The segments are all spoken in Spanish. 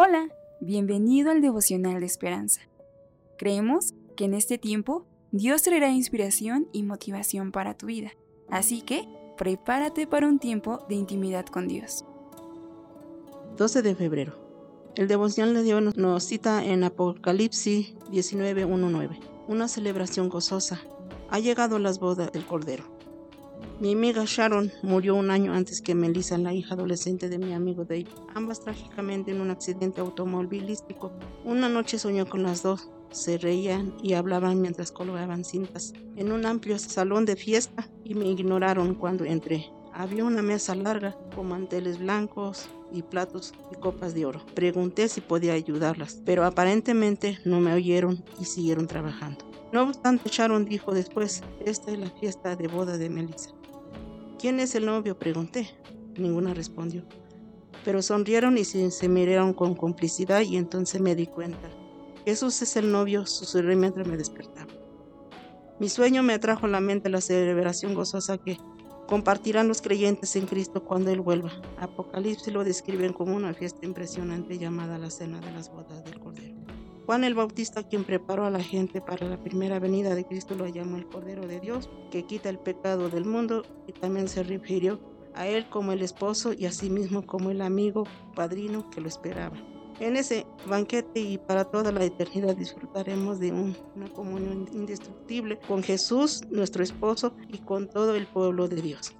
Hola, bienvenido al devocional de esperanza. Creemos que en este tiempo Dios traerá inspiración y motivación para tu vida, así que prepárate para un tiempo de intimidad con Dios. 12 de febrero. El devocional de Dios nos cita en Apocalipsis 19:19, una celebración gozosa. Ha llegado las bodas del Cordero. Mi amiga Sharon murió un año antes que Melissa, la hija adolescente de mi amigo Dave, ambas trágicamente en un accidente automovilístico. Una noche soñó con las dos. Se reían y hablaban mientras colgaban cintas en un amplio salón de fiesta y me ignoraron cuando entré. Había una mesa larga con manteles blancos y platos y copas de oro. Pregunté si podía ayudarlas, pero aparentemente no me oyeron y siguieron trabajando. No obstante, Sharon dijo después, esta es la fiesta de boda de Melissa. ¿Quién es el novio? Pregunté. Ninguna respondió. Pero sonrieron y se, miraron con complicidad y entonces me di cuenta. Jesús es el novio, susurré mientras me despertaba. Mi sueño me atrajo a la mente la celebración gozosa que compartirán los creyentes en Cristo cuando Él vuelva. Apocalipsis lo describen como una fiesta impresionante llamada la Cena de las Bodas del Cordero. Juan el Bautista, quien preparó a la gente para la primera venida de Cristo, lo llamó el Cordero de Dios, que quita el pecado del mundo, y también se refirió a él como el esposo y a sí mismo como el amigo, padrino que lo esperaba. En ese banquete y para toda la eternidad disfrutaremos de una comunión indestructible con Jesús, nuestro esposo, y con todo el pueblo de Dios.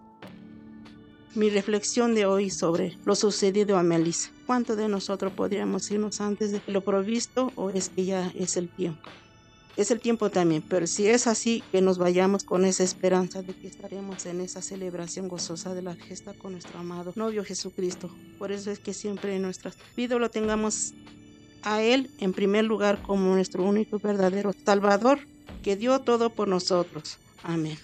Mi reflexión de hoy sobre lo sucedido a Melissa. ¿Cuánto de nosotros podríamos irnos antes de lo provisto o es que ya es el tiempo? Es el tiempo también, pero si es así, que nos vayamos con esa esperanza de que estaremos en esa celebración gozosa de la fiesta con nuestro amado novio Jesucristo. Por eso es que siempre en nuestras vidas lo tengamos a Él en primer lugar como nuestro único verdadero Salvador, que dio todo por nosotros. Amén.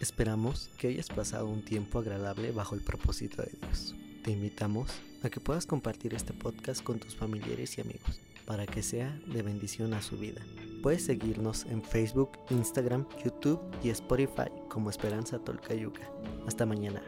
Esperamos que hayas pasado un tiempo agradable bajo el propósito de Dios. Te invitamos a que puedas compartir este podcast con tus familiares y amigos para que sea de bendición a su vida. Puedes seguirnos en Facebook, Instagram, YouTube y Spotify como Esperanza Tolcayuca. Hasta mañana.